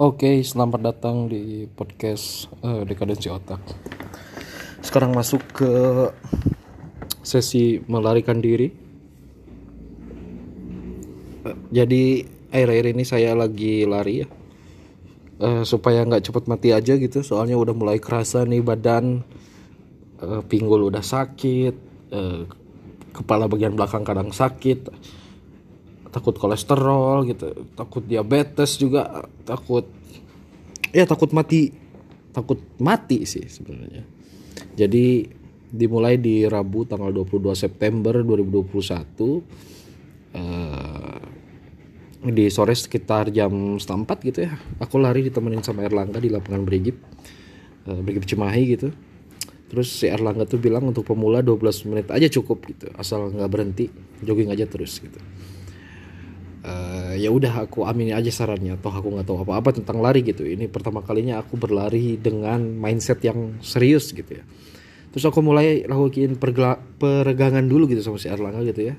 Oke, selamat datang di podcast uh, Dekadensi Otak. Sekarang masuk ke sesi melarikan diri. Jadi akhir-akhir ini saya lagi lari ya, uh, supaya nggak cepet mati aja gitu. Soalnya udah mulai kerasa nih badan, uh, pinggul udah sakit, uh, kepala bagian belakang kadang sakit takut kolesterol gitu. Takut diabetes juga. Takut ya takut mati. Takut mati sih sebenarnya. Jadi dimulai di Rabu tanggal 22 September 2021 uh, di sore sekitar jam setengah empat gitu ya aku lari ditemenin sama Erlangga di lapangan Brigip uh, Brigip Cimahi gitu. Terus si Erlangga tuh bilang untuk pemula 12 menit aja cukup gitu asal nggak berhenti jogging aja terus gitu uh, ya udah aku amini aja sarannya. Toh aku nggak tahu apa-apa tentang lari gitu. Ini pertama kalinya aku berlari dengan mindset yang serius gitu ya. Terus aku mulai lakuin peregangan dulu gitu sama si Erlangga gitu ya.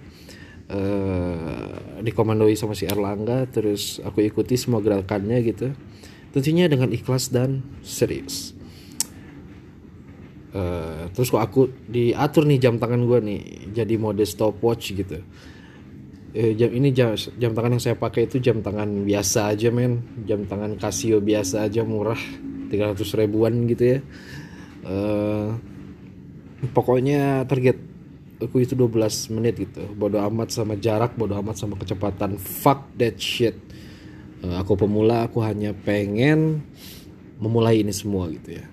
Uh, dikomandoi sama si Erlangga terus aku ikuti semua gerakannya gitu. Tentunya dengan ikhlas dan serius. Uh, terus kok aku diatur nih jam tangan gue nih jadi mode stopwatch gitu eh, jam ini jam jam tangan yang saya pakai itu jam tangan biasa aja men. Jam tangan Casio biasa aja murah. 300 ribuan gitu ya. Eh, pokoknya target aku itu 12 menit gitu. Bodoh amat sama jarak bodoh amat sama kecepatan. Fuck that shit. Eh, aku pemula aku hanya pengen memulai ini semua gitu ya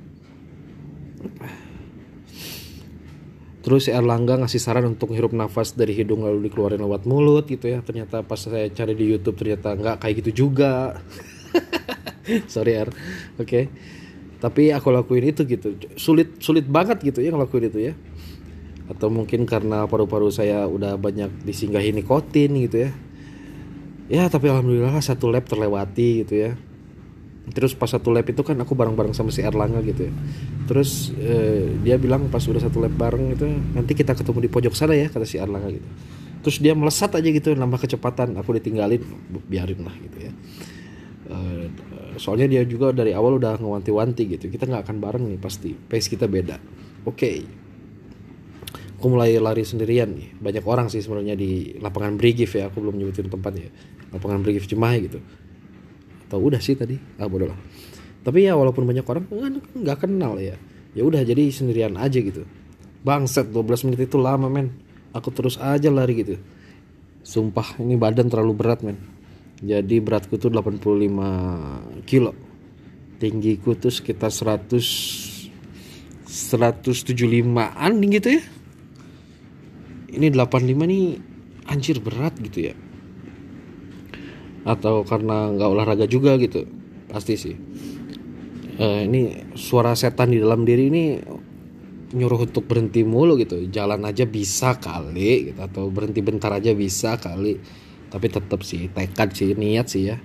Terus si Erlangga ngasih saran untuk hirup nafas dari hidung lalu dikeluarin lewat mulut gitu ya. Ternyata pas saya cari di YouTube ternyata nggak kayak gitu juga. Sorry Er. Oke. Okay. Tapi aku lakuin itu gitu. Sulit sulit banget gitu ya ngelakuin itu ya. Atau mungkin karena paru-paru saya udah banyak disinggahi nikotin gitu ya. Ya tapi alhamdulillah satu lab terlewati gitu ya terus pas satu lab itu kan aku bareng-bareng sama si Erlangga gitu ya. Terus eh, dia bilang pas udah satu lab bareng itu nanti kita ketemu di pojok sana ya kata si Erlangga gitu. Terus dia melesat aja gitu nambah kecepatan aku ditinggalin biarin lah gitu ya. Eh, soalnya dia juga dari awal udah ngewanti-wanti gitu kita nggak akan bareng nih pasti pace kita beda. Oke. Okay. aku mulai lari sendirian nih. Banyak orang sih sebenarnya di lapangan Brigif ya aku belum nyebutin tempatnya. Lapangan Brigif Cimahi gitu atau udah sih tadi. Ah bodoh lah. Tapi ya walaupun banyak orang kan nggak kenal ya. Ya udah jadi sendirian aja gitu. Bangset 12 menit itu lama men. Aku terus aja lari gitu. Sumpah ini badan terlalu berat men. Jadi beratku tuh 85 kilo. Tinggiku tuh sekitar 100 175an gitu ya. Ini 85 nih anjir berat gitu ya atau karena nggak olahraga juga gitu? Pasti sih. Uh, ini suara setan di dalam diri ini nyuruh untuk berhenti mulu gitu. Jalan aja bisa kali gitu atau berhenti bentar aja bisa kali. Tapi tetap sih tekad sih niat sih ya.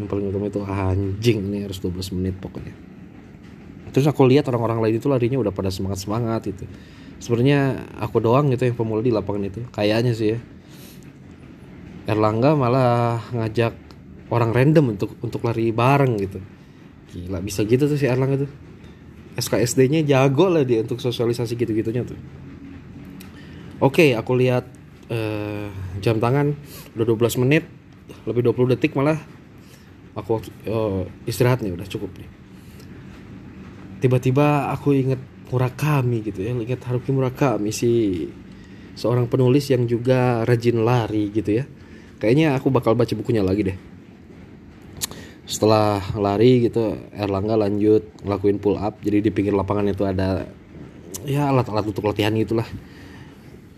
Yang paling utama itu anjing ini harus 12 menit pokoknya. Terus aku lihat orang-orang lain itu larinya udah pada semangat semangat itu sebenarnya aku doang gitu yang pemula di lapangan itu. Kayaknya sih ya. Erlangga malah ngajak orang random untuk untuk lari bareng gitu. Gila bisa gitu tuh si Erlangga tuh SKSD-nya jago lah dia untuk sosialisasi gitu-gitunya tuh. Oke aku lihat uh, jam tangan udah 12 menit lebih 20 detik malah. Aku uh, istirahat nih udah cukup nih. Tiba-tiba aku inget Murakami gitu ya inget Haruki Murakami si seorang penulis yang juga rajin lari gitu ya. Kayaknya aku bakal baca bukunya lagi deh setelah lari gitu Erlangga lanjut ngelakuin pull up. Jadi di pinggir lapangan itu ada ya alat-alat untuk latihan gitulah.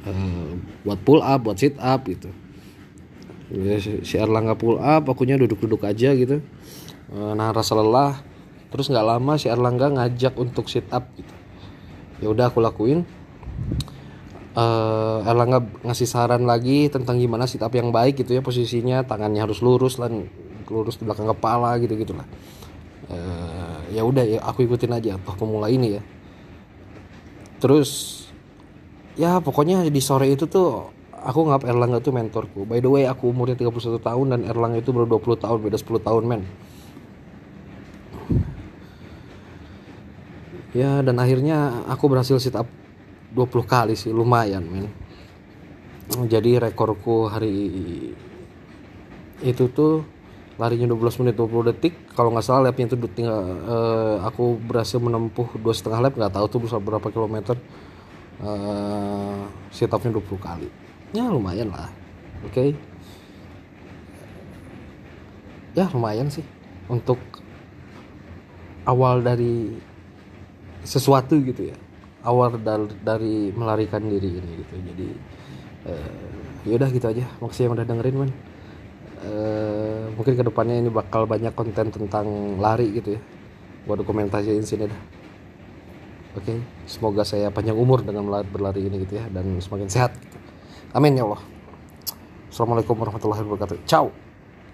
Uh, buat pull up buat sit up gitu. Si Erlangga pull up akunya duduk-duduk aja gitu. Uh, nah rasa lelah. Terus nggak lama si Erlangga ngajak untuk sit up gitu. Ya udah aku lakuin. Uh, Erlangga ngasih saran lagi tentang gimana sit up yang baik gitu ya posisinya tangannya harus lurus lah lurus di belakang kepala gitu gitulah e, eh, ya udah ya aku ikutin aja toh pemula ini ya. Terus ya pokoknya di sore itu tuh aku nggak Erlangga tuh mentorku. By the way aku umurnya 31 tahun dan Erlangga itu baru 20 tahun beda 10 tahun men. Ya dan akhirnya aku berhasil sit up 20 kali sih lumayan men. Jadi rekorku hari itu tuh larinya 12 menit 20 detik. Kalau nggak salah lapnya itu tinggal uh, aku berhasil menempuh dua setengah lap. Nggak tahu tuh berapa kilometer. Uh, sit upnya 20 kali. Ya lumayan lah. Oke. Okay? ya lumayan sih. Untuk awal dari sesuatu gitu ya. Awal dari, melarikan diri ini gitu. Jadi uh, yaudah gitu aja. Makasih yang udah dengerin man mungkin ke depannya ini bakal banyak konten tentang lari gitu ya buat dokumentasiin sini dah oke okay? semoga saya panjang umur dengan berlari ini gitu ya dan semakin sehat gitu. amin ya Allah assalamualaikum warahmatullahi wabarakatuh ciao